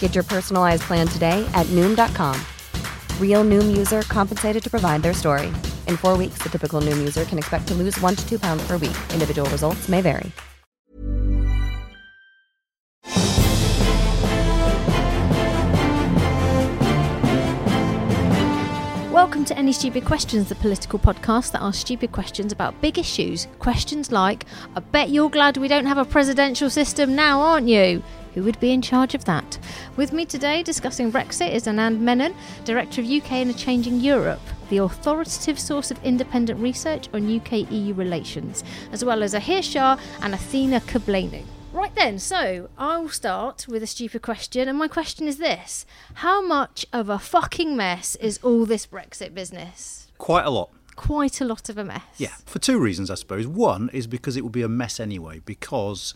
Get your personalized plan today at Noom.com. Real Noom user compensated to provide their story. In four weeks, the typical Noom user can expect to lose one to two pounds per week. Individual results may vary. Welcome to Any Stupid Questions, the political podcast that asks stupid questions about big issues. Questions like, I bet you're glad we don't have a presidential system now, aren't you? Who would be in charge of that? With me today discussing Brexit is Anand Menon, Director of UK in a Changing Europe, the authoritative source of independent research on UK EU relations, as well as Ahir Shah and Athena Kugblenu. Right then, so I'll start with a stupid question, and my question is this How much of a fucking mess is all this Brexit business? Quite a lot. Quite a lot of a mess. Yeah, for two reasons, I suppose. One is because it will be a mess anyway, because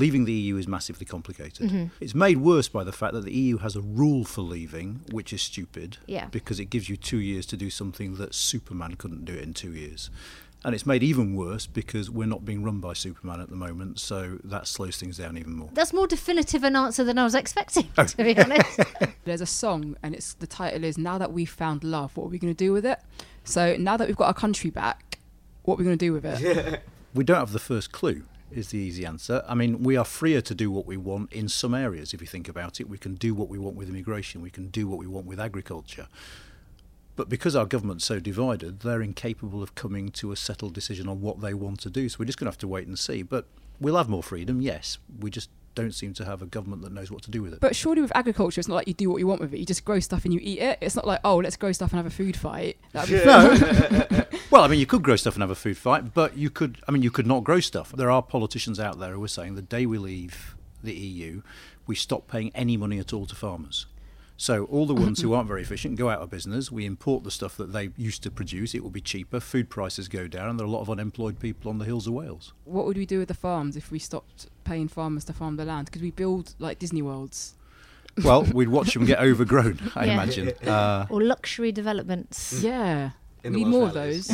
leaving the EU is massively complicated. Mm-hmm. It's made worse by the fact that the EU has a rule for leaving, which is stupid, Yeah. because it gives you two years to do something that Superman couldn't do it in two years. And it's made even worse because we're not being run by Superman at the moment, so that slows things down even more. That's more definitive an answer than I was expecting, Oh. to be honest. There's a song, and it's the title is "Now That We've Found Love, What Are We Going to Do with It?" So now that we've got our country back, what are we going to do with it? We don't have the first clue, is the easy answer. I mean, we are freer to do what we want in some areas, if you think about it. We can do what we want with immigration, we can do what we want with agriculture. But because our government's so divided, they're incapable of coming to a settled decision on what they want to do. So we're just going to have to wait and see. But we'll have more freedom, yes. We just don't seem to have a government that knows what to do with it. But surely with agriculture, it's not like you do what you want with it. You just grow stuff and you eat it. It's not like oh, let's grow stuff and have a food fight. That'd be No. well, I mean, you could grow stuff and have a food fight, but you could. I mean, you could not grow stuff. There are politicians out there who are saying the day we leave the EU, we stop paying any money at all to farmers. So all the ones who aren't very efficient go out of business. We import the stuff that they used to produce. It will be cheaper. Food prices go down, and there are a lot of unemployed people on the hills of Wales. What would we do with the farms if we stopped paying farmers to farm the land? Could we build like Disney worlds? Well, we'd watch them get overgrown. I Yeah. imagine. Uh, or luxury developments. Yeah, In we need more of those.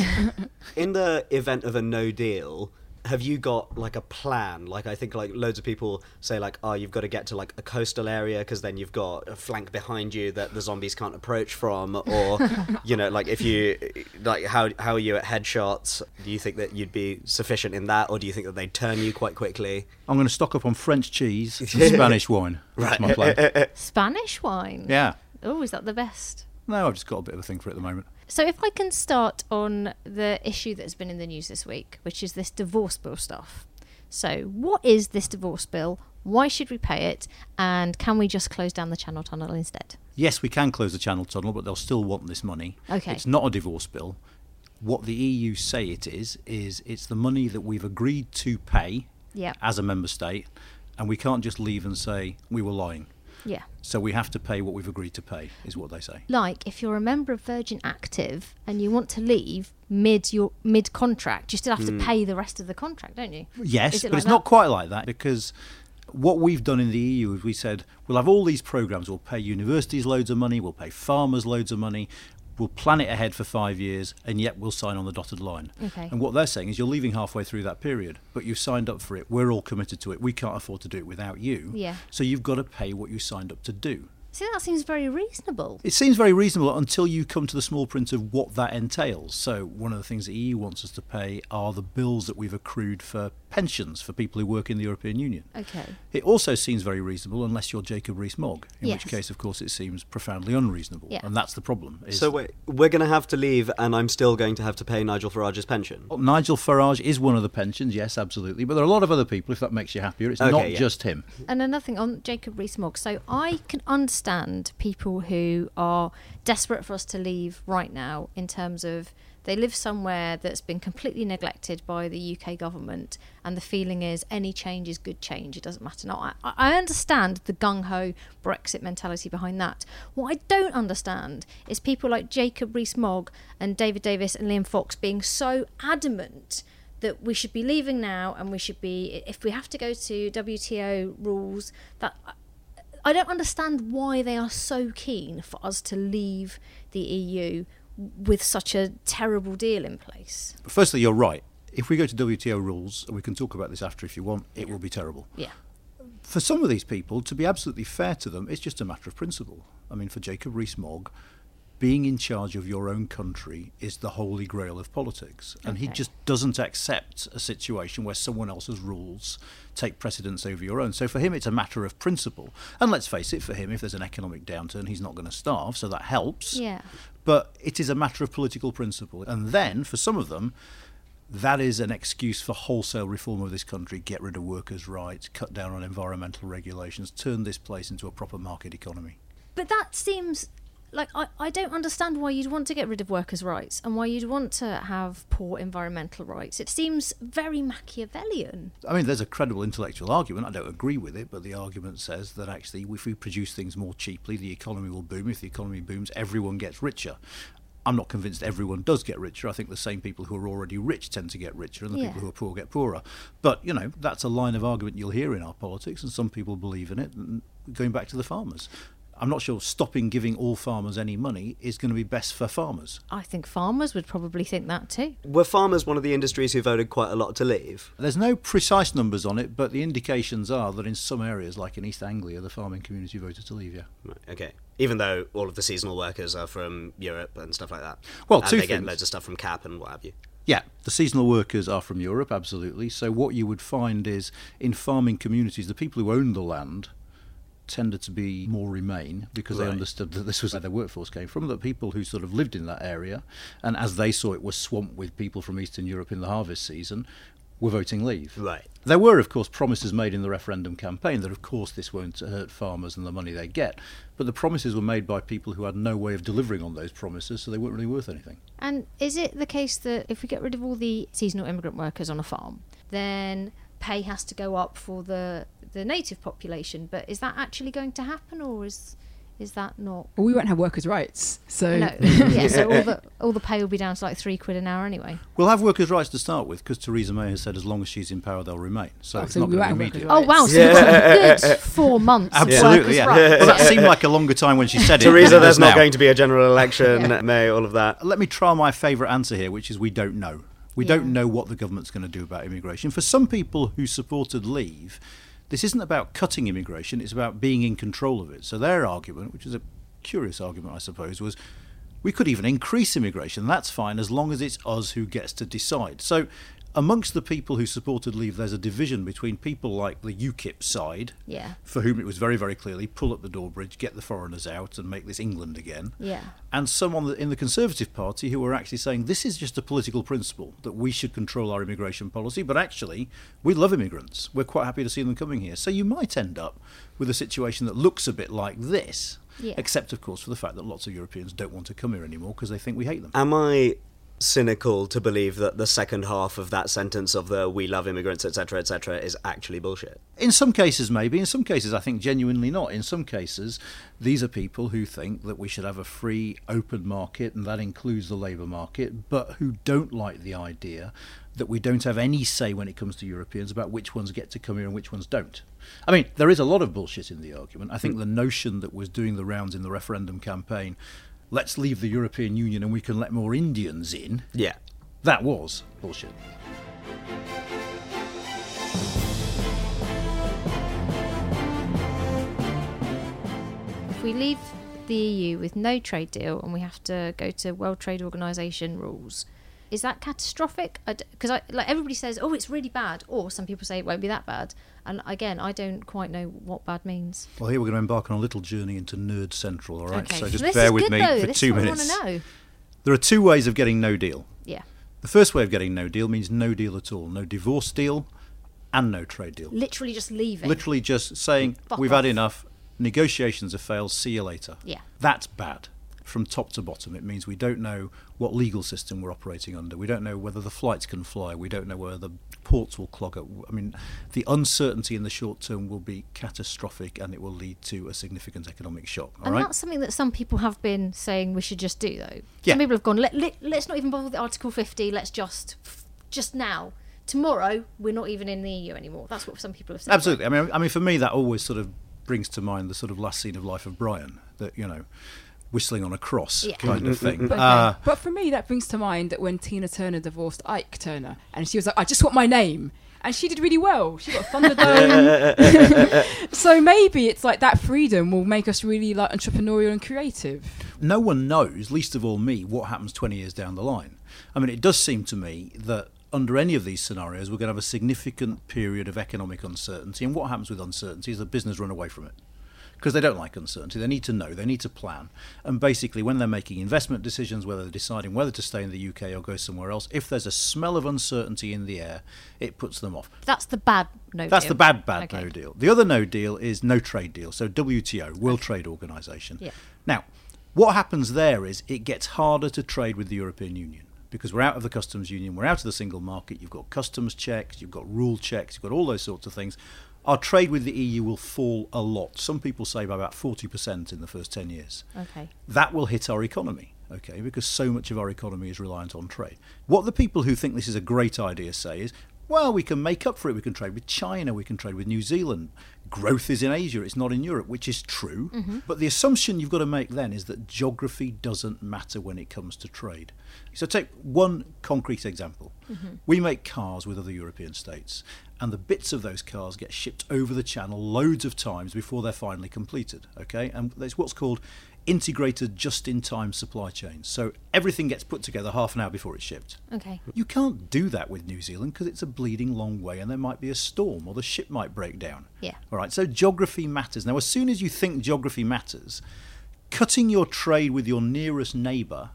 In the event of a no deal, have you got like a plan? Like I think like loads of people say like, oh, you've got to get to like a coastal area because then you've got a flank behind you that the zombies can't approach from, or you know, like if you like how how are you at headshots? Do you think that you'd be sufficient in that, or do you think that they'd turn you quite quickly? I'm going to stock up on French cheese and Spanish wine. That's my plan. Spanish wine. Yeah. Oh, is that the best? No, I've just got a bit of a thing for it at the moment. So, if I can start on the issue that's been in the news this week, which is this divorce bill stuff. So, what is this divorce bill? Why should we pay it? And can we just close down the Channel Tunnel instead? Yes, we can close the Channel Tunnel, but they'll still want this money. Okay. It's not a divorce bill. What the EU say it is, is it's the money that we've agreed to pay Yeah. as a member state, and we can't just leave and say we were lying. Yeah. So we have to pay what we've agreed to pay, is what they say. Like, if you're a member of Virgin Active and you want to leave mid your mid contract, you still have to mm. pay the rest of the contract, don't you? Yes, it but like it's not quite like that because what we've done in the EU is we said we'll have all these programs. We'll pay universities loads of money. We'll pay farmers loads of money. We'll plan it ahead for five years, and yet we'll sign on the dotted line. Okay. And what they're saying is you're leaving halfway through that period, but you've signed up for it. We're all committed to it. We can't afford to do it without you. Yeah. So you've got to pay what you signed up to do. See, that seems very reasonable. It seems very reasonable until you come to the small print of what that entails. So, one of the things the EU wants us to pay are the bills that we've accrued for pensions for people who work in the European Union. Okay. It also seems very reasonable unless you're Jacob Rees-Mogg, in Yes. which case, of course, it seems profoundly unreasonable, Yeah. and that's the problem. is- So wait, we're going to have to leave, and I'm still going to have to pay Nigel Farage's pension. Well, Nigel Farage is one of the pensions, yes, absolutely, but there are a lot of other people. If that makes you happier, it's Okay, not yeah. just him. And another thing on Jacob Rees-Mogg. So I can understand people who are desperate for us to leave right now in terms of they live somewhere that's been completely neglected by the UK government, and the feeling is any change is good change. It doesn't matter. Now, I, I understand the gung ho Brexit mentality behind that. What I don't understand is people like Jacob Rees-Mogg and David Davis and Liam Fox being so adamant that we should be leaving now and we should be if we have to go to WTO rules that I don't understand why they are so keen for us to leave the EU with such a terrible deal in place. Firstly, you're right. If we go to WTO rules, and we can talk about this after if you want, it will be terrible. Yeah. For some of these people, to be absolutely fair to them, it's just a matter of principle. I mean, for Jacob Rees-Mogg, being in charge of your own country is the holy grail of politics. And he just doesn't accept a situation where someone else's rules take precedence over your own. So for him, it's a matter of principle. And let's face it, for him, if there's an economic downturn, he's not going to starve, so that helps. Yeah. But it is a matter of political principle. And then, for some of them, that is an excuse for wholesale reform of this country, get rid of workers' rights, cut down on environmental regulations, turn this place into a proper market economy. But that seems like I, I don't understand why you'd want to get rid of workers' rights and why you'd want to have poor environmental rights. It seems very Machiavellian. I mean, there's a credible intellectual argument. I don't agree with it, but the argument says that actually, if we produce things more cheaply, the economy will boom. If the economy booms, everyone gets richer. I'm not convinced everyone does get richer. I think the same people who are already rich tend to get richer, and the Yeah. people who are poor get poorer. But you know, that's a line of argument you'll hear in our politics, and some people believe in it. And going back to the farmers, I'm not sure stopping giving all farmers any money is going to be best for farmers. I think farmers would probably think that too. Were farmers one of the industries who voted quite a lot to leave? There's no precise numbers on it, but the indications are that in some areas, like in East Anglia, the farming community voted to leave. Yeah. Right, okay. Even though all of the seasonal workers are from Europe and stuff like that. Well, and two they get loads of stuff from CAP and what have you. Yeah, the seasonal workers are from Europe, absolutely. So what you would find is in farming communities, the people who own the land tended to be more remain because they understood that this was where their workforce came from. That people who sort of lived in that area, and as they saw it was swamped with people from Eastern Europe in the harvest season, were voting leave. Right. There were, of course, promises made in the referendum campaign that, of course, this won't hurt farmers and the money they get. But the promises were made by people who had no way of delivering on those promises, so they weren't really worth anything. And is it the case that if we get rid of all the seasonal immigrant workers on a farm, then pay has to go up for the the native population? But is that actually going to happen, or is is that not? Well, we won't have workers' rights, so No, yeah. So all the all the pay will be down to like three quid an hour anyway. We'll have workers' rights to start with because Theresa May has said as long as she's in power, they'll remain. So Oh, it's so not going to be immediate. Oh wow! So you've got a good four months. of Absolutely, workers' yeah. rights. Well, that seemed like a longer time when she said it. Theresa, there's does not now. going to be a general election, Yeah. May, all of that. Let me try my favourite answer here, which is we don't know. We Yeah. don't know what the government's going to do about immigration. For some people who supported Leave, this isn't about cutting immigration, it's about being in control of it. So their argument, which is a curious argument, I suppose, was we could even increase immigration. That's fine as long as it's us who gets to decide. So amongst the people who supported Leave, there's a division between people like the UKIP side, Yeah. for whom it was very, very clearly pull up the drawbridge, get the foreigners out, and make this England again Yeah. and some on the, in the Conservative Party who were actually saying this is just a political principle that we should control our immigration policy, but actually we love immigrants. We're quite happy to see them coming here. So you might end up with a situation that looks a bit like this, Yeah. except of course for the fact that lots of Europeans don't want to come here anymore because they think we hate them. Am I cynical to believe that the second half of that sentence of the "we love immigrants, etc., etc." is actually bullshit? In some cases, maybe. In some cases, I think genuinely not. In some cases, these are people who think that we should have a free, open market, and that includes the labour market, but who don't like the idea that we don't have any say when it comes to Europeans about which ones get to come here and which ones don't. I mean, there is a lot of bullshit in the argument. I think hmm. the notion that was doing the rounds in the referendum campaign, let's leave the European Union and we can let more Indians in, Yeah. that was bullshit. If we leave the EU with no trade deal and we have to go to World Trade Organization rules, Is that catastrophic? Because I, like everybody says, oh, it's really bad, or some people say it won't be that bad. And again, I don't quite know what bad means. Well, here we're going to embark on a little journey into Nerd Central, all right? Okay. So just This bear with good, me though. for This two is what I minutes. There are two ways of getting no deal. Yeah, The first way of getting no deal means no deal at all, no divorce deal and no trade deal. literally just leaving. Literally just saying, Fuck we've off." had enough, negotiations have failed, see you later. Yeah. That's bad from top to bottom. It means we don't know what legal system we're operating under. We don't know whether the flights can fly. We don't know whether the ports will clog up. I mean, the uncertainty in the short term will be catastrophic and it will lead to a significant economic shock. All and right? that's something that some people have been saying we should just do, though. Yeah. Some people have gone, let, let, let's not even bother with Article 50, let's just, just now. Tomorrow, we're not even in the EU anymore. That's what some people have said. Absolutely. I mean, I mean, for me, that always sort of brings to mind the sort of last scene of Life of Brian, that you know, whistling on a cross Yeah. kind of mm, mm, thing. Mm, ah. But, Uh, but for me, that brings to mind that when Tina Turner divorced Ike Turner, and she was like, "I just want my name," and she did really well. She got Thunderdome. so maybe it's like that freedom will make us really like entrepreneurial and creative. no one knows, least of all me, what happens 20 years down the line. I mean, it does seem to me that under any of these scenarios, we're going to have a significant period of economic uncertainty. And what happens with uncertainty is that business run away from it. Because they don't like uncertainty. They need to know, they need to plan. And basically, when they're making investment decisions, whether they're deciding whether to stay in the UK or go somewhere else, if there's a smell of uncertainty in the air, it puts them off. That's the bad no deal. That's deal. the bad, bad Okay. no deal. The other no deal is no trade deal. So WTO, World Trade Organization. Yeah. Now, what happens there is it gets harder to trade with the European Union because we're out of the customs union, we're out of the single market. You've got customs checks, you've got rule checks, you've got all those sorts of things. Our trade with the EU will fall a lot. Some people say by about 40% in the first 10 years Okay. that will hit our economy, okay, because so much of our economy is reliant on trade. What the people who think this is a great idea say is, well, we can make up for it. We can trade with China, we can trade with New Zealand. Growth is in Asia, it's not in Europe, which is true. Mm-hmm. But the assumption you've got to make then is that geography doesn't matter when it comes to trade. So, take one concrete example. Mm-hmm. We make cars with other European states, and the bits of those cars get shipped over the channel loads of times before they're finally completed. Okay, and there's what's called integrated just-in-time supply chains. So everything gets put together half an hour before it's shipped. Okay. You can't do that with New Zealand because it's a bleeding long way and there might be a storm or the ship might break down. Yeah. All right, so geography matters. Now, as soon as you think geography matters, cutting your trade with your nearest neighbour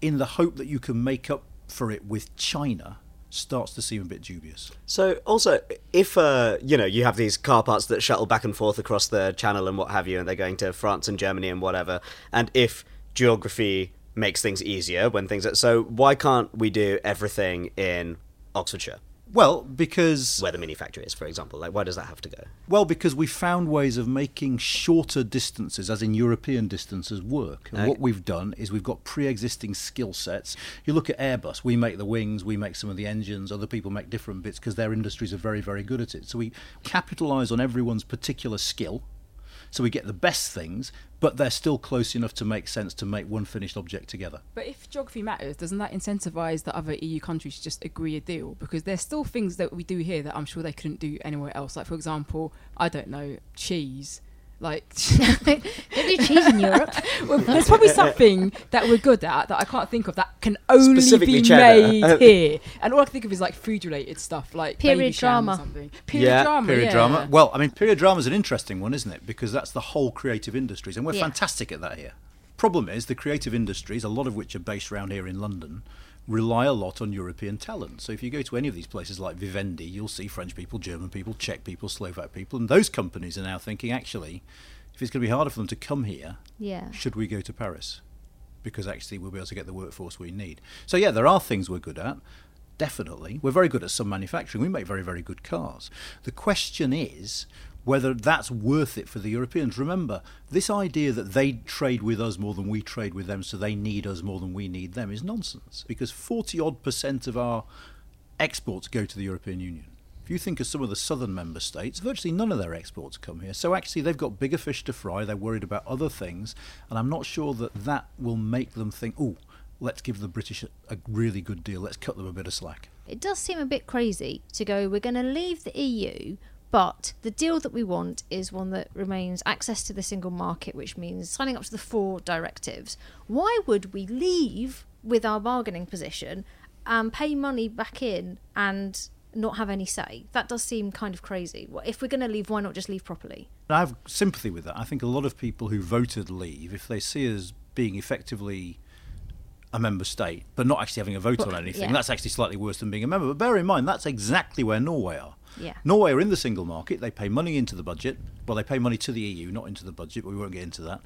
in the hope that you can make up for it with China starts to seem a bit dubious. So also, if uh, you know you have these car parts that shuttle back and forth across the channel and what have you, and they're going to France and Germany and whatever, and if geography makes things easier when things are so, why can't we do everything in Oxfordshire, Well, because where the mini factory is, for example? Like, why does that have to go? Well, because we found ways of making shorter distances, as in European distances, work. And what we've done is we've got pre existing skill sets. You look at Airbus, we make the wings, we make some of the engines, other people make different bits because their industries are very, very good at it. So we capitalise on everyone's particular skill. So we get the best things, but they're still close enough to make sense to make one finished object together. But if geography matters, doesn't that incentivize the other EU countries to just agree a deal? Because there's still things that we do here that I'm sure they couldn't do anywhere else. Like, for example, I don't know, cheese. Like, Don't do cheese in Europe. well, there's probably something that we're good at that I can't think of that can only be cheddar. made uh, here. And all I can think of is like food related stuff, like Period drama. something. Period Yeah, drama. Period yeah. drama. Well, I mean, period drama is an interesting one, isn't it? Because that's the whole creative industries, and we're Yeah. fantastic at that here. Problem is, the creative industries, a lot of which are based around here in London, rely a lot on European talent. So if you go to any of these places like Vivendi, you'll see French people, German people, Czech people, Slovak people, and those companies are now thinking, actually, if it's going to be harder for them to come here, Yeah. should we go to Paris? Because actually we'll be able to get the workforce we need. So yeah, there are things we're good at. Definitely. We're very good at some manufacturing. We make very, very good cars. The question is whether that's worth it for the Europeans. Remember, this idea that they trade with us more than we trade with them, so they need us more than we need them, is nonsense. Because 40 odd percent of our exports go to the European Union. If you think of some of the southern member states, virtually none of their exports come here. So actually, they've got bigger fish to fry. They're worried about other things, and I'm not sure that that will make them think, "Oh, let's give the British a, a really good deal. Let's cut them a bit of slack." It does seem a bit crazy to go, we're going to leave the EU, but the deal that we want is one that remains access to the single market, which means signing up to the four directives. Why would we leave with our bargaining position and pay money back in and not have any say. That does seem kind of crazy. If we're going to leave, why not just leave properly? I have sympathy with that. I think a lot of people who voted leave, if they see us being effectively a member state, but not actually having a vote Well, on anything, yeah. that's actually slightly worse than being a member. But bear in mind, that's exactly where Norway are. Yeah. Norway are in the single market. They pay money into the budget. Well, they pay money to the EU, not into the budget, but we won't get into that.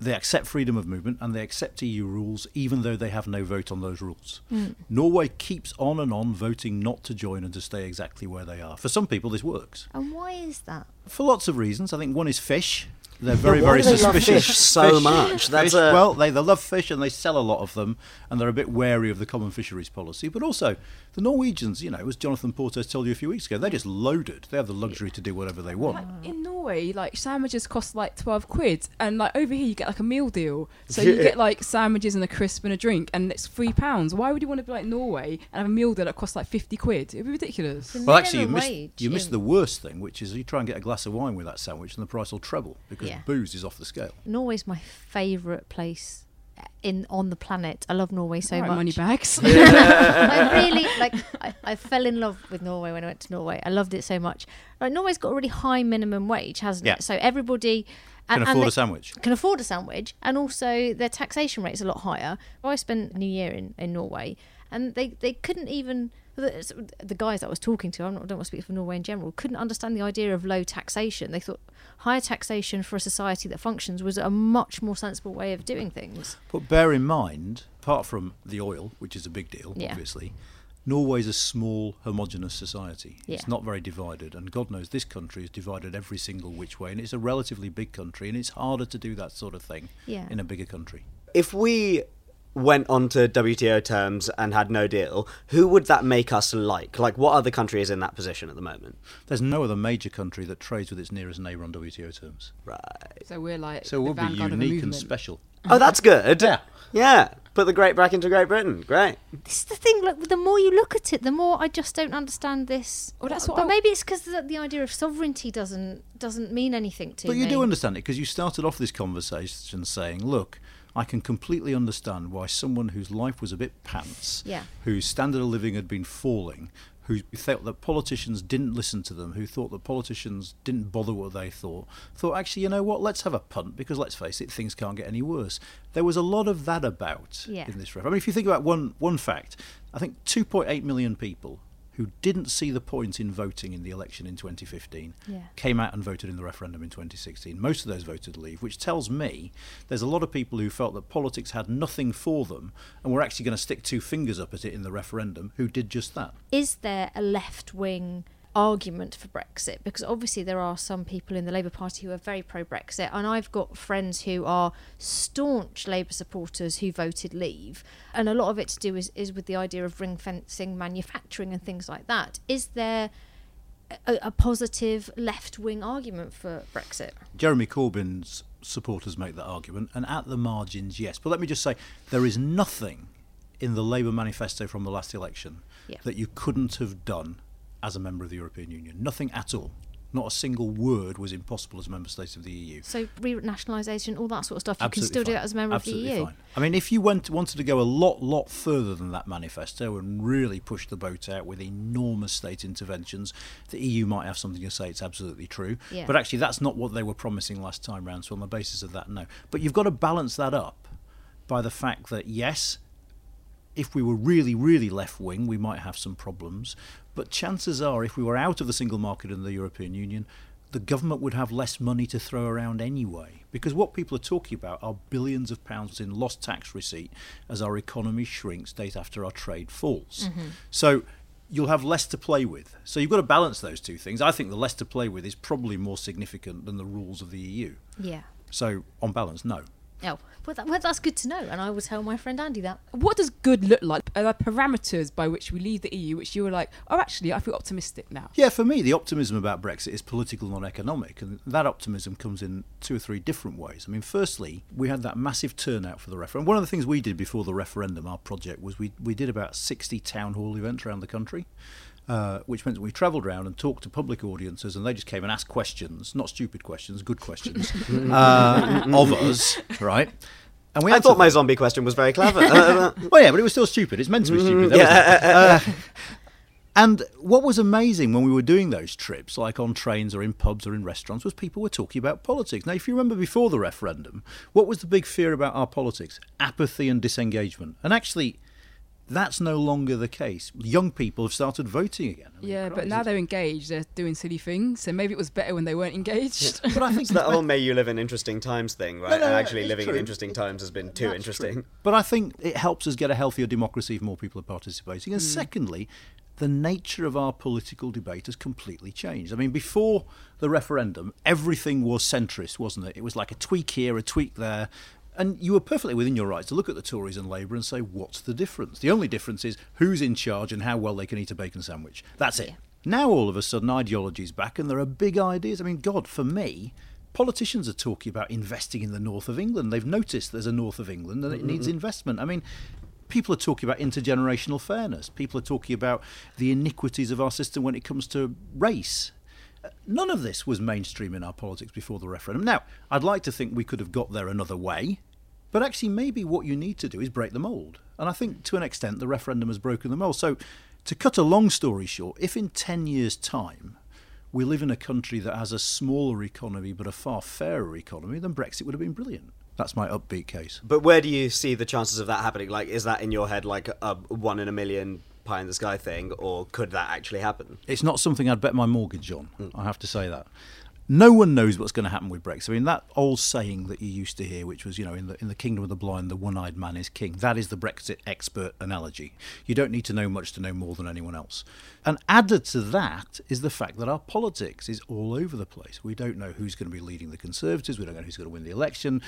They accept freedom of movement and they accept EU rules, even though they have no vote on those rules. Hmm. Norway keeps on and on voting not to join and to stay exactly where they are. For some people, this works. And why is that? For lots of reasons. I think one is fish. They're very, why very do they love suspicious. fish so much? That's Fish- a- well, they, they love fish and they sell a lot of them, and they're a bit wary of the common fisheries policy. But also, the Norwegians, you know, as Jonathan Portes told you a few weeks ago, they're just loaded. They have the luxury to do whatever they want. Like, in Norway, like sandwiches cost like twelve quid, and like over here you get like a meal deal. So you get like sandwiches and a crisp and a drink, and it's three pounds. Why would you want to be like Norway and have a meal deal that costs like fifty quid? It'd be ridiculous. Well, actually, you minimum missed, wage you missed the worst thing, which is you try and get a glass of wine with that sandwich, and the price will treble because Yeah. booze is off the scale. Norway's my favourite place uh, in on the planet. I love Norway so Right, much. money bags. I really like. I, I fell in love with Norway when I went to Norway. I loved it so much. Like Norway's got a really high minimum wage, hasn't Yeah. it? So everybody Can and, afford and a sandwich. Can afford a sandwich, and also their taxation rate's a lot higher. I spent New Year in, in Norway, and they, they couldn't even the, the guys that I was talking to. I'm not, I don't want to speak for Norway in general. Couldn't understand the idea of low taxation. They thought higher taxation for a society that functions was a much more sensible way of doing things. But bear in mind, apart from the oil, which is a big deal, Yeah. obviously, Norway's a small, homogenous society. It's not very divided, and God knows this country is divided every single which way, and it's a relatively big country, and it's harder to do that sort of thing Yeah. in a bigger country. If we went on to WTO terms and had no deal, who would that make us like? Like, what other country is in that position at the moment? There's no other major country that trades with its nearest neighbour on WTO terms. Right. so we're like So it the would be vanguard of a unique and special. Oh, that's good. Yeah. Yeah. Put the Great back into Great Britain. Great. This is the thing. Like the more you look at it, the more I just don't understand this. Well, that's what but I- maybe it's because the, the idea of sovereignty doesn't doesn't mean anything to you. But me. you do understand it because you started off this conversation saying, look, I can completely understand why someone whose life was a bit pants, Yeah. whose standard of living had been falling, who felt that politicians didn't listen to them, who thought that politicians didn't bother what they thought, thought, actually, you know what, let's have a punt because let's face it, things can't get any worse. There was a lot of that about Yeah. in this referendum. I mean, if you think about one, one fact, I think 2.8 million people who didn't see the point in voting in the election in 2015 Yeah. came out and voted in the referendum in 2016. Most of those voted leave, which tells me there's a lot of people who felt that politics had nothing for them and were actually going to stick two fingers up at it in the referendum who did just that. is there a left wing argument for Brexit? Because obviously there are some people in the Labour Party who are very pro Brexit, and I've got friends who are staunch Labour supporters who voted Leave, and a lot of it to do is, is with the idea of ring fencing manufacturing and things like that. Is there a, a positive left wing argument for Brexit? Jeremy Corbyn's supporters make that argument, and at the margins, yes. But let me just say, there is nothing in the Labour manifesto from the last election Yeah. that you couldn't have done as a member of the European Union. Nothing at all. Not a single word was impossible as a member state of the EU. So re-nationalisation, all that sort of stuff, you Absolutely can still do fine. that as a member Absolutely of the EU. fine. I mean, if you went wanted to go a lot, lot further than that manifesto and really push the boat out with enormous state interventions, the EU might have something to say. It's absolutely true. Yeah. But actually, that's not what they were promising last time round. So on the basis of that, no. But you've got to balance that up by the fact that yes, if we were really, really left wing, we might have some problems. But chances are, if we were out of the single market in the European Union, the government would have less money to throw around anyway. Because what people are talking about are billions of pounds in lost tax receipt as our economy shrinks date after our trade falls. Mm-hmm. So you'll have less to play with. So you've got to balance those two things. I think the less to play with is probably more significant than the rules of the EU. Yeah. So on balance, no. Oh, well, that, well, that's good to know, and I will tell my friend Andy that. What does good look like? Are there parameters by which we leave the EU, which you were like, oh, actually, I feel optimistic now? Yeah, for me, the optimism about Brexit is political, not economic, and that optimism comes in two or three different ways. I mean, firstly, we had that massive turnout for the referendum. One of the things we did before the referendum, our project, was we, we did about 60 town hall events around the country. Uh, which meant that we travelled around and talked to public audiences, and they just came and asked questions, not stupid questions, good questions, uh, of us, right? And we I thought my vote. zombie question was very clever. Well, yeah, but it was still stupid. It's meant to be stupid. though, Mm, yeah. isn't it? Uh, and what was amazing when we were doing those trips, like on trains or in pubs or in restaurants, was people were talking about politics. Now, if you remember before the referendum, what was the big fear about our politics? Apathy and disengagement. And actually, that's no longer the case. Young people have started voting again. I mean, Yeah, but now it's- they're engaged. They're doing silly things. So maybe it was better when they weren't engaged. But I think it's that whole "may you live in interesting times" thing, right? no, and no, actually, it's living in interesting times has been too That's interesting. true. But I think it helps us get a healthier democracy if more people are participating. And hmm. secondly, the nature of our political debate has completely changed. I mean, before the referendum, everything was centrist, wasn't it? It was like a tweak here, a tweak there. And you were perfectly within your rights to look at the Tories and Labour and say, what's the difference? The only difference is who's in charge and how well they can eat a bacon sandwich. That's it. Now, all of a sudden, ideology's back and there are big ideas. I mean, God, for me, politicians are talking about investing in the north of England. They've noticed there's a north of England and it needs investment. I mean, people are talking about intergenerational fairness. People are talking about the iniquities of our system when it comes to race. Uh, None of this was mainstream in our politics before the referendum. Now, I'd like to think we could have got there another way, but actually, maybe what you need to do is break the mould. And I think to an extent, the referendum has broken the mould. So, to cut a long story short, if in 10 years' time we live in a country that has a smaller economy but a far fairer economy, then Brexit would have been brilliant. That's my upbeat case. But where do you see the chances of that happening? Like, is that in your head like a one in a million pie in the sky thing, or could that actually happen? It's not something I'd bet my mortgage on. Hmm. I have to say that. No one knows what's going to happen with Brexit. I mean, that old saying that you used to hear, which was, you know, in the in the kingdom of the blind, the one-eyed man is king. That is the Brexit expert analogy. You don't need to know much to know more than anyone else. And added to that is the fact that our politics is all over the place. We don't know who's going to be leading the Conservatives. We don't know who's going to win the election.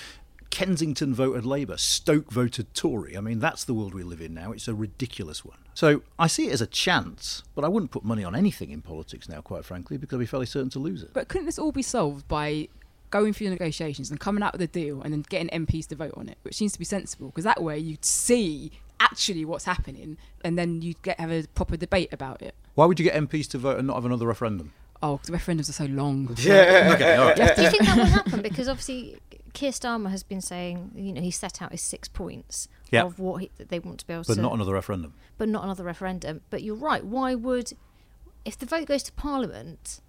Kensington voted Labour, Stoke voted Tory. I mean, that's the world we live in now. It's a ridiculous one. So I see it as a chance, but I wouldn't put money on anything in politics now, quite frankly, because I'd be fairly certain to lose it. But couldn't this all be solved by going through the negotiations and coming out with a deal and then getting MPs to vote on it, which seems to be sensible? Because that way you'd see actually what's happening and then you'd get have a proper debate about it. Why would you get MPs to vote and not have another referendum? Oh, because referendums are so long. Yeah. okay, all right. Do you think that will happen? Because obviously, Keir Starmer has been saying, you know, he set out his six points Yeah. of what he, that they want to be able But to, But not another referendum. but not another referendum. But you're right. Why would, if the vote goes to Parliament,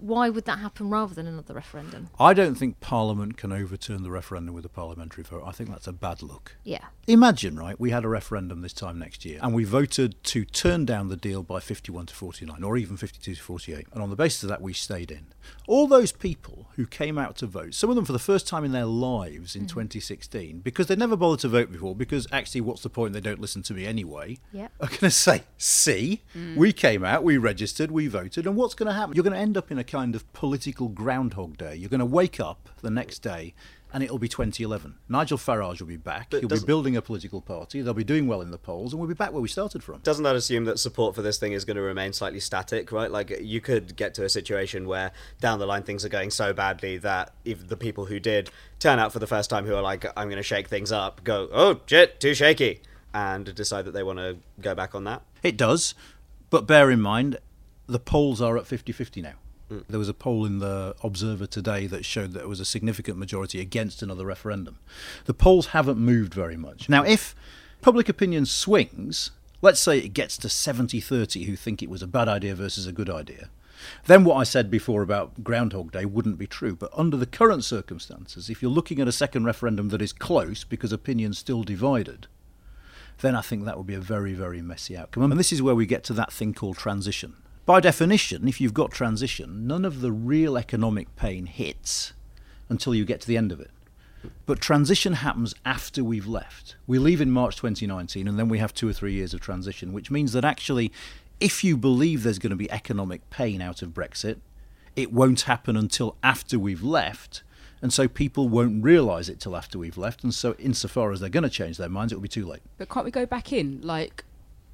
why would that happen rather than another referendum? I don't think Parliament can overturn the referendum with a parliamentary vote. I think that's a bad look. Yeah. Imagine, right, we had a referendum this time next year and we voted to turn down the deal by 51 to 49 or even 52 to 48. And on the basis of that, we stayed in. All those people who came out to vote, some of them for the first time in their lives in hmm. 2016, because they'd never bothered to vote before, because actually, what's the point? They don't listen to me anyway. Yep. Are going to say, see, hmm. we came out, we registered, we voted, and what's going to happen? You're going to end up in a kind of political groundhog day. You're going to wake up the next day and it'll be 2011. Nigel Farage will be back. But He'll be building a political party. They'll be doing well in the polls, and we'll be back where we started from. Doesn't that assume that support for this thing is going to remain slightly static, right? Like you could get to a situation where down the line things are going so badly that if the people who did turn out for the first time who are like, I'm going to shake things up, go, oh shit, too shaky, and decide that they want to go back on that. It does, but bear in mind, the polls are at 50 50 now. There was a poll in the Observer today that showed that there was a significant majority against another referendum. The polls haven't moved very much. Now, if public opinion swings, let's say it gets to 70 30 who think it was a bad idea versus a good idea, then what I said before about Groundhog Day wouldn't be true. But under the current circumstances, if you're looking at a second referendum that is close because opinion's still divided, then I think that would be a very, very messy outcome. And this is where we get to that thing called transition. By definition, if you've got transition, none of the real economic pain hits until you get to the end of it. But transition happens after we've left. We leave in March 2019, and then we have two or three years of transition, which means that actually, if you believe there's going to be economic pain out of Brexit, it won't happen until after we've left. And so people won't realise it till after we've left. And so, insofar as they're going to change their minds, it will be too late. But can't we go back in? Like,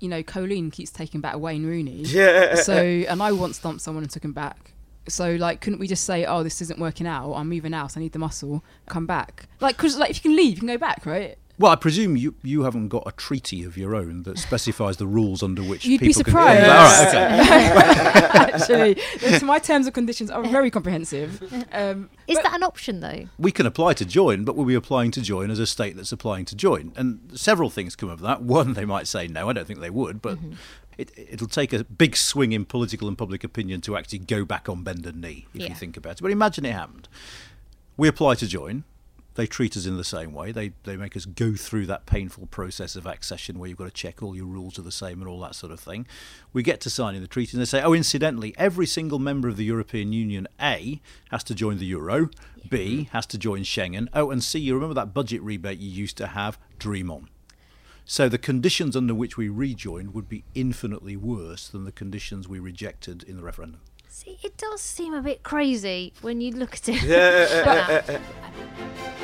you know, Colleen keeps taking back Wayne Rooney. Yeah. So, and I once thumped someone and took him back. So, like, couldn't we just say, "Oh, this isn't working out. I'm moving out. I need the muscle. Come back." Like, because like if you can leave, you can go back, right? Well, I presume you, you haven't got a treaty of your own that specifies the rules under which You'd be surprised. can. All right, okay. Actually, it's- my terms and conditions are very comprehensive. Um, Is that an option though? we can apply to join, but we'll be applying to join as a state that's applying to join. And several things come of that. One, they might say no. I don't think they would, but Mm-hmm. it, it'll take a big swing in political and public opinion to actually go back on bended knee, if Yeah. you think about it. But imagine it happened. We apply to join. They treat us in the same way. They they make us go through that painful process of accession where you've got to check all your rules are the same and all that sort of thing. We get to signing the treaty and they say, oh, incidentally, every single member of the European Union, A, has to join the euro, B, has to join Schengen, oh, and C, you remember that budget rebate you used to have? Dream on. So the conditions under which we rejoined would be infinitely worse than the conditions we rejected in the referendum. See, it does seem a bit crazy when you look at it. But-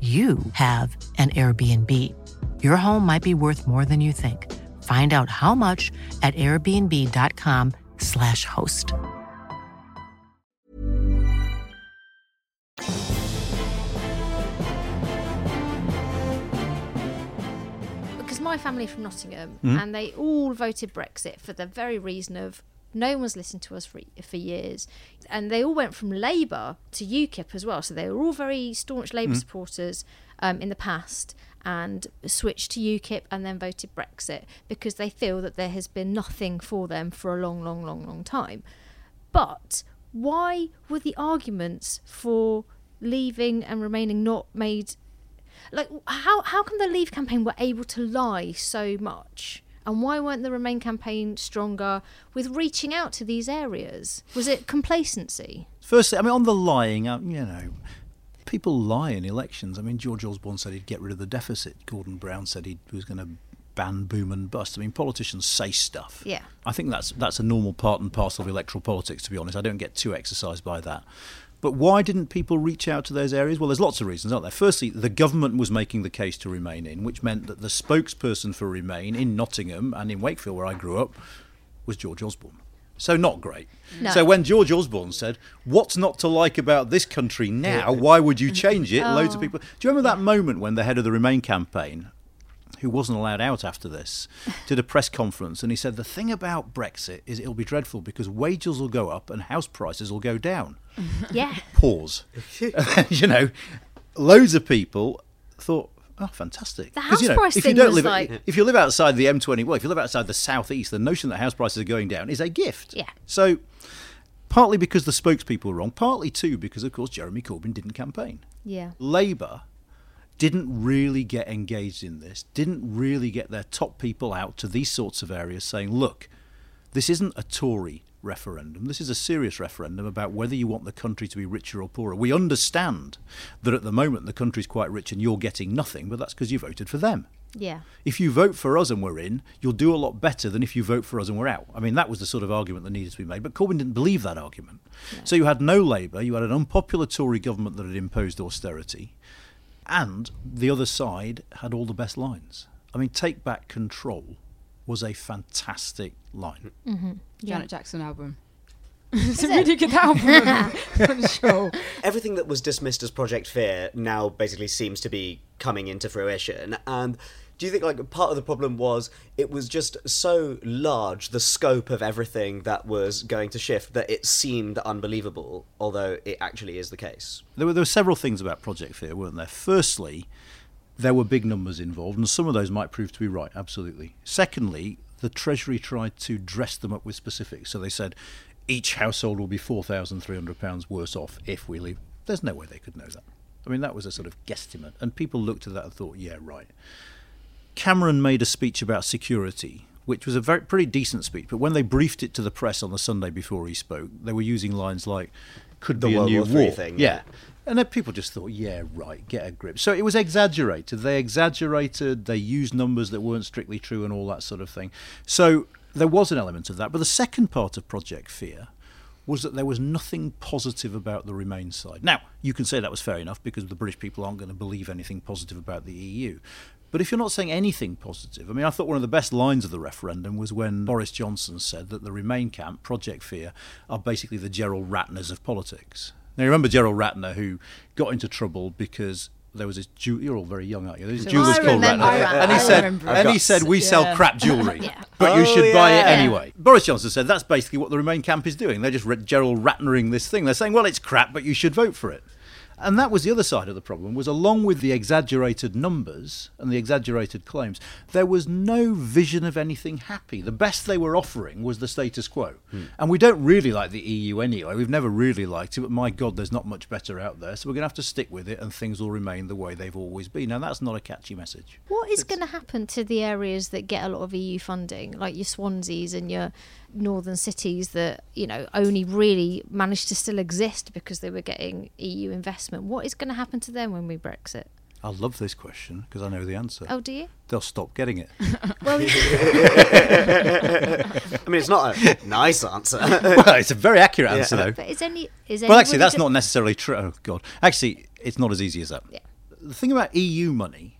you have an Airbnb. Your home might be worth more than you think. Find out how much at airbnb.com/slash host. because my family from Nottingham Mhm. and they all voted Brexit for the very reason of no one's listened to us for, for years. And they all went from Labour to UKIP as well. So they were all very staunch Labour Mhm. supporters um, in the past and switched to UKIP and then voted Brexit because they feel that there has been nothing for them for a long, long, long, long time. But why were the arguments for leaving and remaining not made like how how come the leave campaign were able to lie so much and why weren't the remain campaign stronger with reaching out to these areas was it complacency Firstly, I mean, on the lying, uh, you know, people lie in elections. I mean, George Osborne said he'd get rid of the deficit. Gordon Brown said he was going to ban boom and bust. I mean, politicians say stuff. Yeah. I think that's that's a normal part and parcel of electoral politics. To be honest, I don't get too exercised by that. But why didn't people reach out to those areas? Well, there's lots of reasons, aren't there? Firstly, the government was making the case to remain in, which meant that the spokesperson for Remain in Nottingham and in Wakefield, where I grew up, was George Osborne. So not great. No. So when George Osborne said, "What's not to like about this country now? Why would you change it?" Loads of Oh. people. Do you remember that moment when the head of the Remain campaign, who wasn't allowed out after this, did a press conference and he said, "The thing about Brexit is it'll be dreadful because wages will go up and house prices will go down." yeah Pause. you know, loads of people thought. Oh, fantastic! The 'Cause, you know, price if you don't live, like- if you live outside the M20, well, if you live outside the southeast, the notion that house prices are going down is a gift. Yeah. So, partly because the spokespeople were wrong, partly too because, of course, Jeremy Corbyn didn't campaign. yeah Labour didn't really get engaged in this, didn't really get their top people out to these sorts of areas saying, look, this isn't a Tory referendum. This is a serious referendum about whether you want the country to be richer or poorer. We understand that at the moment the country's quite rich and you're getting nothing, but that's because you voted for them. Yeah. If you vote for us and we're in, you'll do a lot better than if you vote for us and we're out. I mean, that was the sort of argument that needed to be made. But Corbyn didn't believe that argument. So you had no Labour, you had an unpopular Tory government that had imposed austerity, and the other side had all the best lines. I mean, Take Back Control was a fantastic line. Mm-hmm. Janet Jackson album. it's a really good album. I'm sure. everything that was dismissed as Project Fear now basically seems to be coming into fruition. And do you think like part of the problem was it was just so large the scope of everything that was going to shift that it seemed unbelievable, although it actually is the case. There were, there were several things about Project Fear, weren't there? Firstly, there were big numbers involved, and some of those might prove to be right, absolutely. Secondly, the Treasury tried to dress them up with specifics. So they said each household will be £4,300 worse off if we leave. There's no way they could know that. I mean, that was a sort of guesstimate, and people looked at that and thought, yeah, right. Cameron made a speech about security, which was a very pretty decent speech. But when they briefed it to the press on the Sunday before he spoke, they were using lines like "could The be a World new War war." thing, yeah. yeah. And then people just thought, yeah, right, get a grip. So it was exaggerated. They exaggerated. They used numbers that weren't strictly true and all that sort of thing. So there was an element of that. But the second part of Project Fear was that there was nothing positive about the Remain side. Now, you can say that was fair enough because the British people aren't going to believe anything positive about the EU. But if you're not saying anything positive, I mean, I thought one of the best lines of the referendum was when Boris Johnson said that the Remain camp, Project Fear, are basically the Gerald Ratners of politics. Now, you remember Gerald Ratner, who got into trouble because there was this jew- you're all very young, aren't you? There's a jeweler's I called Ratner, Ratner. and he I said, and he said, we sell crap jewellery, Yeah. but you Oh, should buy it yeah. anyway. Boris Johnson said that's basically what the Remain camp is doing. They're just re- Gerald Ratnering this thing. They're saying, well, it's crap, but you should vote for it. And that was the other side of the problem was along with the exaggerated numbers and the exaggerated claims, there was no vision of anything happy. The best they were offering was the status quo. Hmm. And we don't really like the EU anyway. We've never really liked it, but my God, there's not much better out there. So we're going to have to stick with it and things will remain the way they've always been. Now, that's not a catchy message. What is going to happen to the areas that get a lot of EU funding, like your Swanseas and your northern cities that you know only really managed to still exist because they were getting EU investment? What is going to happen to them when we Brexit? I love this question because I know the answer. Oh, do you? They'll stop getting it. Well, I mean, it's not a nice answer. well, it's a very accurate answer, though. but is any is Well, actually, anybody that's go- not necessarily true. Oh, God. Actually, it's not as easy as that. Yeah. The thing about EU money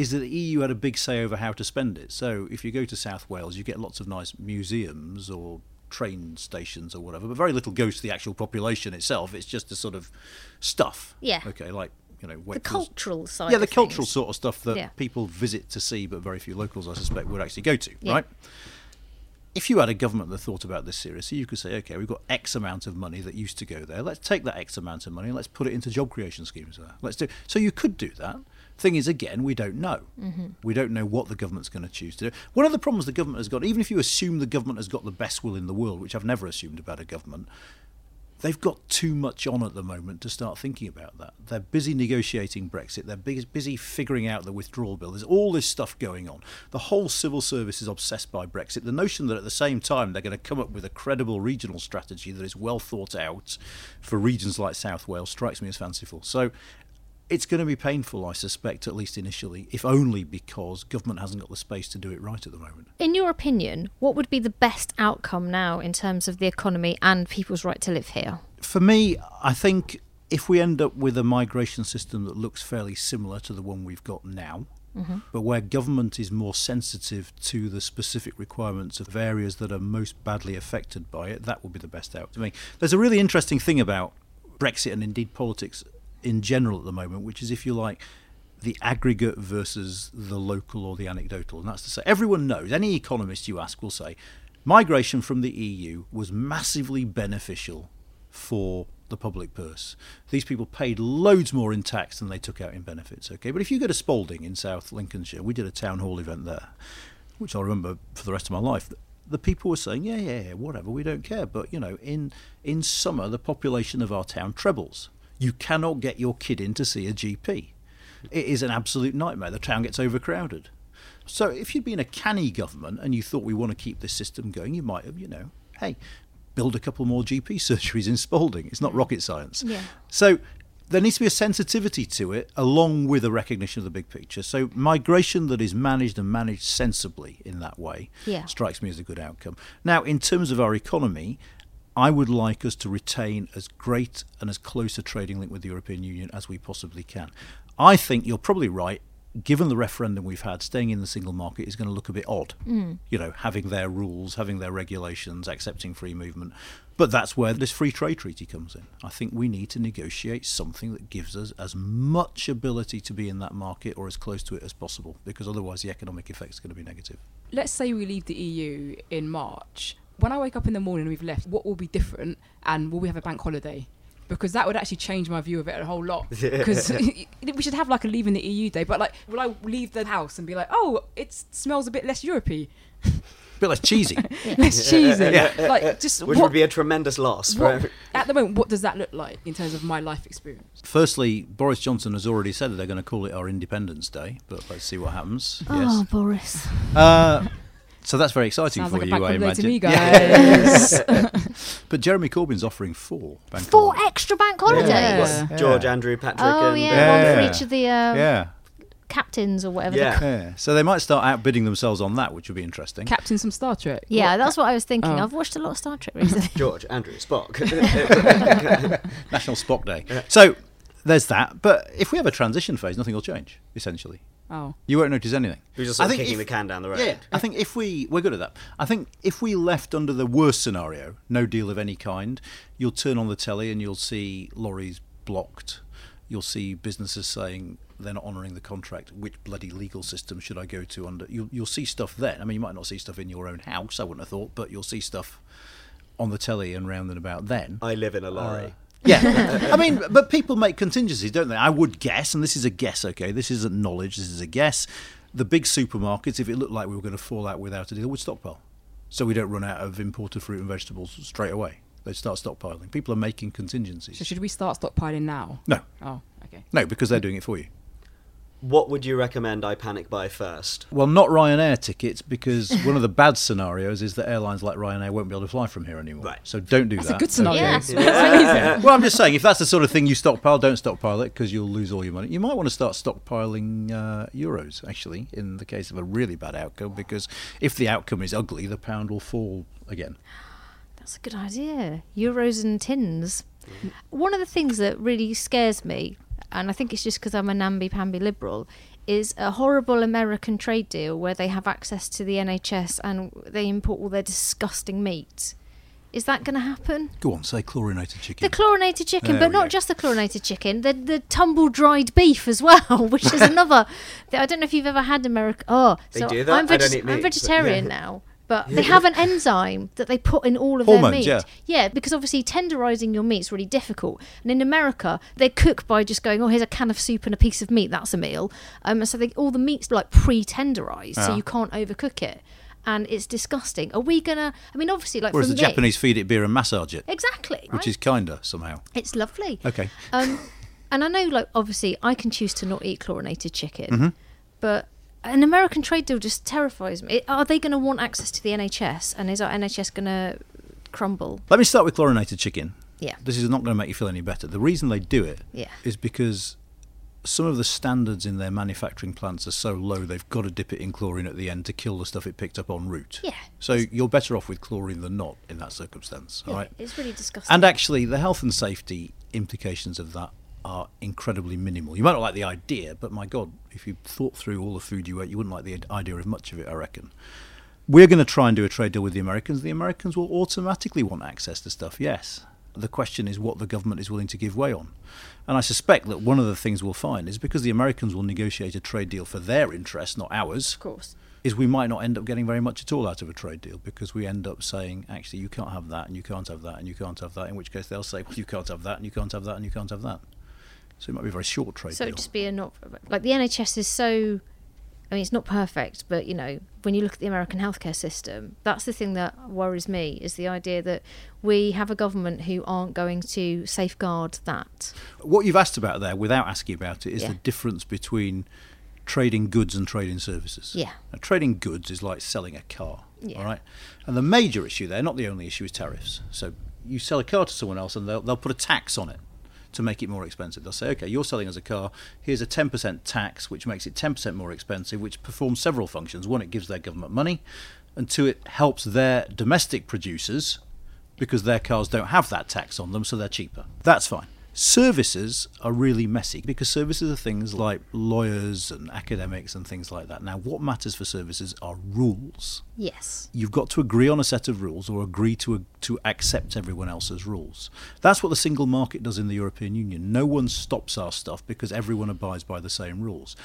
is that the EU had a big say over how to spend it. So if you go to South Wales, you get lots of nice museums or train stations or whatever, but very little goes to the actual population itself. It's just the sort of stuff. Yeah. Okay, like, you know, the cultural side. yeah, the cultural things. sort of stuff that Yeah. people visit to see, but very few locals, I suspect, would actually go to, Yeah. right? If you had a government that thought about this seriously, you could say, okay, we've got X amount of money that used to go there. Let's take that X amount of money and let's put it into job creation schemes there. Let's do. So you could do that. Thing is, again, we don't know. Mm-hmm. We don't know what the government's going to choose to do. One of the problems the government has got, even if you assume the government has got the best will in the world, which I've never assumed about a government, they've got too much on at the moment to start thinking about that. They're busy negotiating Brexit. They're busy, busy figuring out the withdrawal bill. There's all this stuff going on. The whole civil service is obsessed by Brexit. The notion that at the same time they're going to come up with a credible regional strategy that is well thought out for regions like South Wales strikes me as fanciful. So it's going to be painful, I suspect, at least initially, if only because government hasn't got the space to do it right at the moment. In your opinion, what would be the best outcome now in terms of the economy and people's right to live here? For me, I think if we end up with a migration system that looks fairly similar to the one we've got now, mm-hmm. but where government is more sensitive to the specific requirements of areas that are most badly affected by it, that would be the best outcome. I mean, there's a really interesting thing about Brexit and indeed politics in general at the moment, which is, if you like, the aggregate versus the local or the anecdotal. And that's to say, everyone knows, any economist you ask will say, migration from the EU was massively beneficial for the public purse. These people paid loads more in tax than they took out in benefits. Okay, but if you go to Spalding in South Lincolnshire, we did a town hall event there, which I'll remember for the rest of my life. The people were saying, "Yeah, yeah, yeah, whatever, we don't care." But you know, in in summer, the population of our town trebles. You cannot get your kid in to see a GP. It is an absolute nightmare. The town gets overcrowded. So if you'd been a canny government and you thought we want to keep this system going, you might have, you know, hey, build a couple more GP surgeries in Spalding. It's not rocket science. Yeah. So there needs to be a sensitivity to it along with a recognition of the big picture. So migration that is managed and managed sensibly in that way Yeah. strikes me as a good outcome. Now, in terms of our economy, I would like us to retain as great and as close a trading link with the European Union as we possibly can. I think you're probably right. Given the referendum we've had, staying in the single market is going to look a bit odd. Mm. You know, having their rules, having their regulations, accepting free movement. But that's where this free trade treaty comes in. I think we need to negotiate something that gives us as much ability to be in that market or as close to it as possible, because otherwise the economic effect is going to be negative. Let's say we leave the EU in March. When I wake up in the morning and we've left, what will be different? And will we have a bank holiday? Because that would actually change my view of it a whole lot. Because we should have like a leaving the EU day. But like, will I leave the house and be like, oh, it smells a bit less Europey, A bit less cheesy. less cheesy? Yeah. Like, just Which what, would be a tremendous loss. what- every- at the moment, what does that look like in terms of my life experience? Firstly, Boris Johnson has already said that they're going to call it our Independence Day, but let's see what happens. Oh, Yes. Boris. Uh, so that's very exciting Sounds for like you, bank I imagine. to me, Yeah. guys. But Jeremy Corbyn's offering four bank Four holidays. extra bank holidays. Yeah. Yeah. George, Andrew, Patrick, Oh and yeah, Yeah. one for each of the uh, Yeah. captains or whatever. Yeah. Yeah. So they might start outbidding themselves on that, which would be interesting. Captain some Star Trek. Yeah, What- that's what I was thinking. Oh. I've watched a lot of Star Trek recently. George, Andrew, Spock. National Spock Day. So there's that. But if we have a transition phase, nothing will change, essentially. Oh. You won't notice anything. We're just I of think kicking if- the can down the road. Yeah, I think if we we're good at that. I think if we left under the worst scenario, no deal of any kind, you'll turn on the telly and you'll see lorries blocked. You'll see businesses saying they're not honouring the contract. Which bloody legal system should I go to under? You'll you'll see stuff then. I mean, you might not see stuff in your own house. I wouldn't have thought, but you'll see stuff on the telly and round and about then. I live in a lorry. Uh, Yeah, I mean, but people make contingencies, don't they? I would guess, and this is a guess, okay? This isn't knowledge. This is a guess. The big supermarkets, if it looked like we were going to fall out without a deal, would stockpile, so we don't run out of imported fruit and vegetables straight away. They'd start stockpiling. People are making contingencies. So should we start stockpiling now? No, Oh, okay. no, because they're doing it for you. What would you recommend I panic buy first? Well, not Ryanair tickets because one of the bad scenarios is that airlines like Ryanair won't be able to fly from here anymore. Right. So don't do That's that. That's a good scenario. Yes. well, I'm just saying, if that's the sort of thing you stockpile, don't stockpile it because you'll lose all your money. You might want to start stockpiling uh, euros, actually, in the case of a really bad outcome, because if the outcome is ugly, the pound will fall again. That's a good idea. Euros and tins. One of the things that really scares me, and I think it's just because I'm a namby-pamby liberal, is a horrible American trade deal where they have access to the NHS and they import all their disgusting meat. Is that going to happen? Go on, say chlorinated chicken. The chlorinated chicken, There but not go. just the chlorinated chicken, the the tumble dried beef as well, which is another. I don't know if you've ever had American. Oh, They so do that? I'm, I don't eat meat, I'm but vegetarian yeah. now, but they have an enzyme that they put in all of Hormones, their meat. yeah. yeah, because obviously tenderizing your meat's really difficult. And in America, they cook by just going, "Oh, here's a can of soup and a piece of meat. That's a meal." Um, and so they, all the meat's like pre-tenderized, so you can't overcook it. And it's disgusting. Are we gonna? I mean, obviously, like Whereas the me, Japanese feed it beer and massage it, exactly, which right? is kinder somehow. It's lovely. Okay. Um, and I know, like, obviously, I can choose to not eat chlorinated chicken, Mm-hmm. but an American trade deal just terrifies me. Are they going to want access to the NHS, and is our NHS going to crumble? Let me start with chlorinated chicken. Yeah. This is not going to make you feel any better. The reason they do it is Yeah. is because some of the standards in their manufacturing plants are so low they've got to dip it in chlorine at the end to kill the stuff it picked up en route. Yeah. So you're better off with chlorine than not in that circumstance, Yeah, right? It's really disgusting. And actually, the health and safety implications of that are incredibly minimal. You might not like the idea, but my God, if you thought through all the food you ate, you wouldn't like the idea of much of it, I reckon. We're going to try and do a trade deal with the Americans. The Americans will automatically want access to stuff, yes. The question is what the government is willing to give way on. And I suspect that one of the things we'll find is because the Americans will negotiate a trade deal for their interests, not ours of course. is we might not end up getting very much at all out of a trade deal because we end up saying, actually, you can't have that and you can't have that and you can't have that, in which case they'll say, well, you can't have that and you can't have that and you can't have that. So it might be a very short trade So deal. it'd just be a not like the NHS is so. I mean, it's not perfect, but you know, when you look at the American healthcare system, that's the thing that worries me is the idea that we have a government who aren't going to safeguard that. What you've asked about there, without asking about it, is Yeah. the difference between trading goods and trading services. Yeah. Now, trading goods is like selling a car. All right. And the major issue there, not the only issue, is tariffs. So you sell a car to someone else and they'll, they'll put a tax on it to make it more expensive. They'll say, okay, you're selling us a car, here's a 10% tax, which makes it 10% more expensive, which performs several functions. One, it gives their government money, and two, it helps their domestic producers because their cars don't have that tax on them, so they're cheaper. That's fine. Services are really messy because services are things like lawyers and academics and things like that. Now, what matters for services are rules. Yes. You've got to agree on a set of rules or agree to to accept everyone else's rules. That's what the single market does in the European Union. No one stops our stuff because everyone abides by the same rules.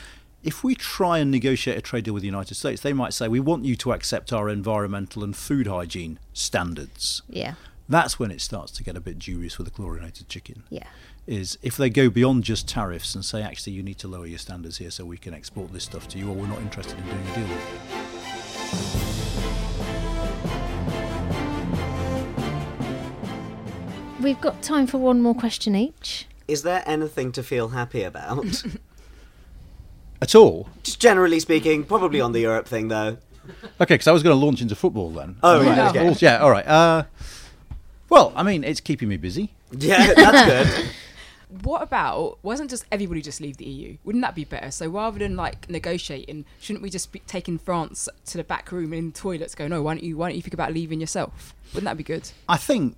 If we try and negotiate a trade deal with the United States, they might say, We want you to accept our environmental and food hygiene standards. Yeah. That's when it starts to get a bit dubious with the chlorinated chicken. Yeah. Is if they go beyond just tariffs and say, actually, you need to lower your standards here so we can export this stuff to you, or we're not interested in doing a deal with you. We've got time for one more question each. Is there anything to feel happy about? At all? Just generally speaking, probably on the Europe thing though. Okay, because I was going to launch into football then. Oh, Right, right, okay. yeah, all right. Uh, well, I mean, it's keeping me busy. Yeah, that's good. What about wasn't just everybody just leave the EU? Wouldn't that be better? So rather than like negotiating, shouldn't we just be taking France to the back room in toilets? Go no, oh, why don't you why don't you think about leaving yourself? Wouldn't that be good? I think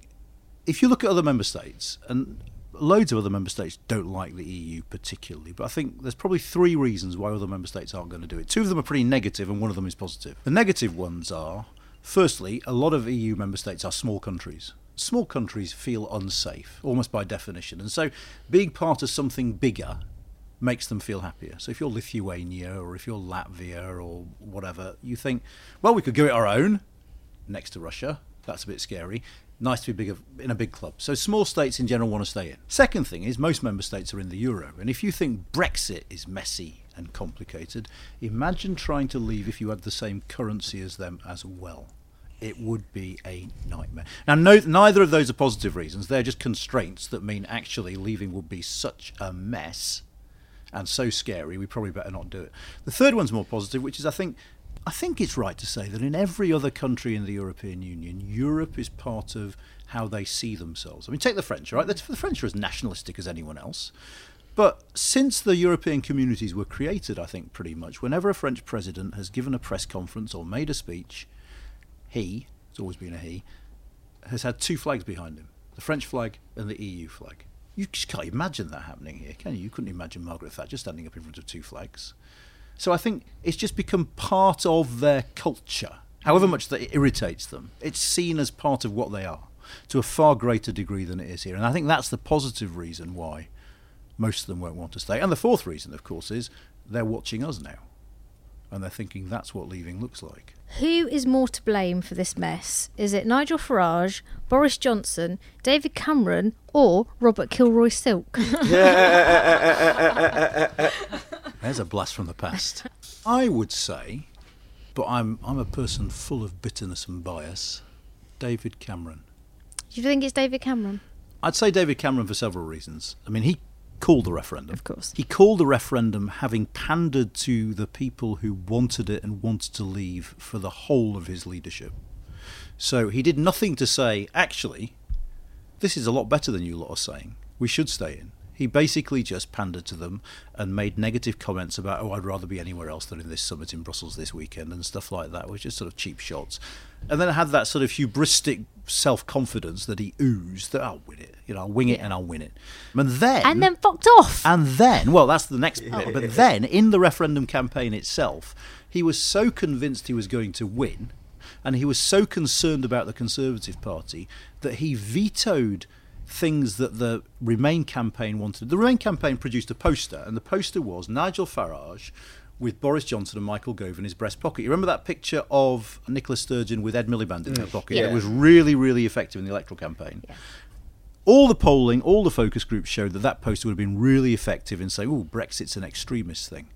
if you look at other member states, and loads of other member states don't like the EU particularly, but I think there's probably three reasons why other member states aren't going to do it. Two of them are pretty negative, and one of them is positive. The negative ones are, firstly, a lot of EU member states are small countries. Small countries feel unsafe, almost by definition, and so being part of something bigger makes them feel happier. So if you're Lithuania or if you're Latvia or whatever, you think, well, we could go it our own next to Russia. That's a bit scary. Nice to be big in a big club. So small states in general want to stay in. Second thing is most member states are in the euro, and if you think Brexit is messy and complicated, imagine trying to leave if you had the same currency as them as well. It would be a nightmare. Now, no, neither of those are positive reasons. They're just constraints that mean actually leaving would be such a mess and so scary, we probably better not do it. The third one's more positive, which is I think I think it's right to say that in every other country in the European Union, Europe is part of how they see themselves. I mean, take the French, right? The, the French are as nationalistic as anyone else. But since the European communities were created, I think pretty much, whenever a French president has given a press conference or made a speech, he, it's always been a he, has had two flags behind him the French flag and the EU flag. You just can't imagine that happening here, can you? You couldn't imagine Margaret Thatcher standing up in front of two flags. So I think it's just become part of their culture. However much that it irritates them, it's seen as part of what they are to a far greater degree than it is here. And I think that's the positive reason why most of them won't want to stay. And the fourth reason, of course, is they're watching us now. And they're thinking that's what leaving looks like. Who is more to blame for this mess? Is it Nigel Farage, Boris Johnson, David Cameron, or Robert Kilroy Silk? There's a blast from the past. I would say, but I'm I'm a person full of bitterness and bias. David Cameron. Do you think it's David Cameron? I'd say David Cameron for several reasons. I mean, he called the referendum. Of course. He called the referendum having pandered to the people who wanted it and wanted to leave for the whole of his leadership. So he did nothing to say, actually, this is a lot better than you lot are saying. We should stay in. He basically just pandered to them and made negative comments about, oh, I'd rather be anywhere else than in this summit in Brussels this weekend and stuff like that, which is sort of cheap shots. And then had that sort of hubristic self confidence that he oozed that I'll win it. You know, I'll wing it and I'll win it. And then. And then fucked off. And then, well, that's the next bit. But then, in the referendum campaign itself, he was so convinced he was going to win, and he was so concerned about the Conservative Party that he vetoed things that the Remain campaign wanted. The Remain campaign produced a poster, and the poster was Nigel Farage with Boris Johnson and Michael Gove in his breast pocket. You remember that picture of Nicola Sturgeon with Ed Miliband in her mm. pocket? Yeah. It was really, really effective in the electoral campaign all the polling, all the focus groups showed that that poster would have been really effective in saying, "Oh, Brexit's an extremist thing."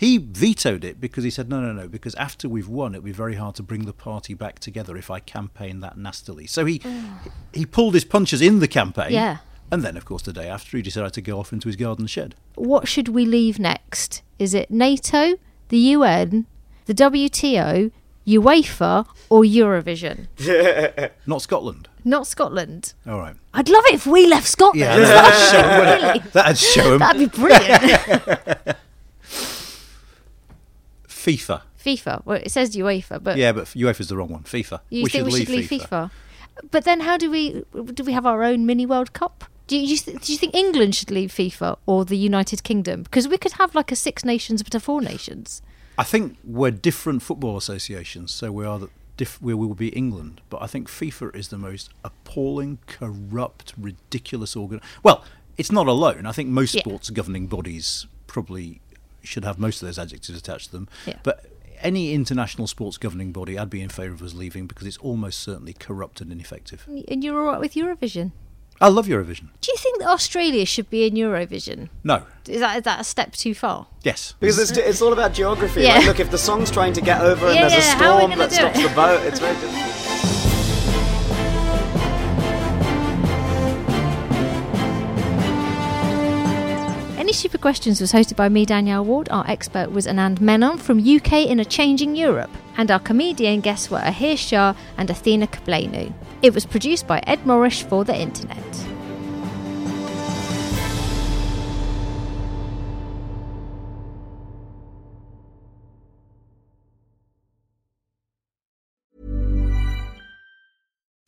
He vetoed it because he said, "No, no, no," because after we've won, it'll be very hard to bring the party back together if I campaign that nastily. So he he pulled his punches in the campaign. Yeah. And then, of course, the day after, he decided to go off into his garden shed. What should we leave next? Is it NATO, the UN, the WTO, UEFA or Eurovision? Not Scotland. Not Scotland. All right. I'd love it if we left Scotland. Yeah, that'd show 'em, wouldn't it? That'd show 'em. That'd be brilliant. FIFA. FIFA. Well, it says UEFA, but Yeah, but UEFA is the wrong one. FIFA. you think we should leave FIFA. But then, how do we do? We have our own mini World Cup. Do you, do you think England should leave FIFA or the United Kingdom? Because we could have like a Six Nations, but a Four Nations. I think we're different football associations, so we are the diff- we will be England. But I think FIFA is the most appalling, corrupt, ridiculous organ. Well, it's not alone. I think most Yeah. sports governing bodies probably should have most of those adjectives attached to them. Yeah. But any international sports governing body, I'd be in favour of us leaving because it's almost certainly corrupt and ineffective. And you're all right with Eurovision? I love Eurovision. Do you think that Australia should be in Eurovision? No. Is that is that a step too far? Yes. Because it's, mm. it's all about geography. Yeah. Like, look, if the song's trying to get over and Yeah, there's a yeah, how are we storm that stops it? the boat, it's very difficult. Stupid Questions was hosted by me, Danielle Ward. Our expert was Anand Menon from UK in a Changing Europe. And our comedian guests were Ahir Shah and Athena Kugblenu. It was produced by Ed Morrish for the internet.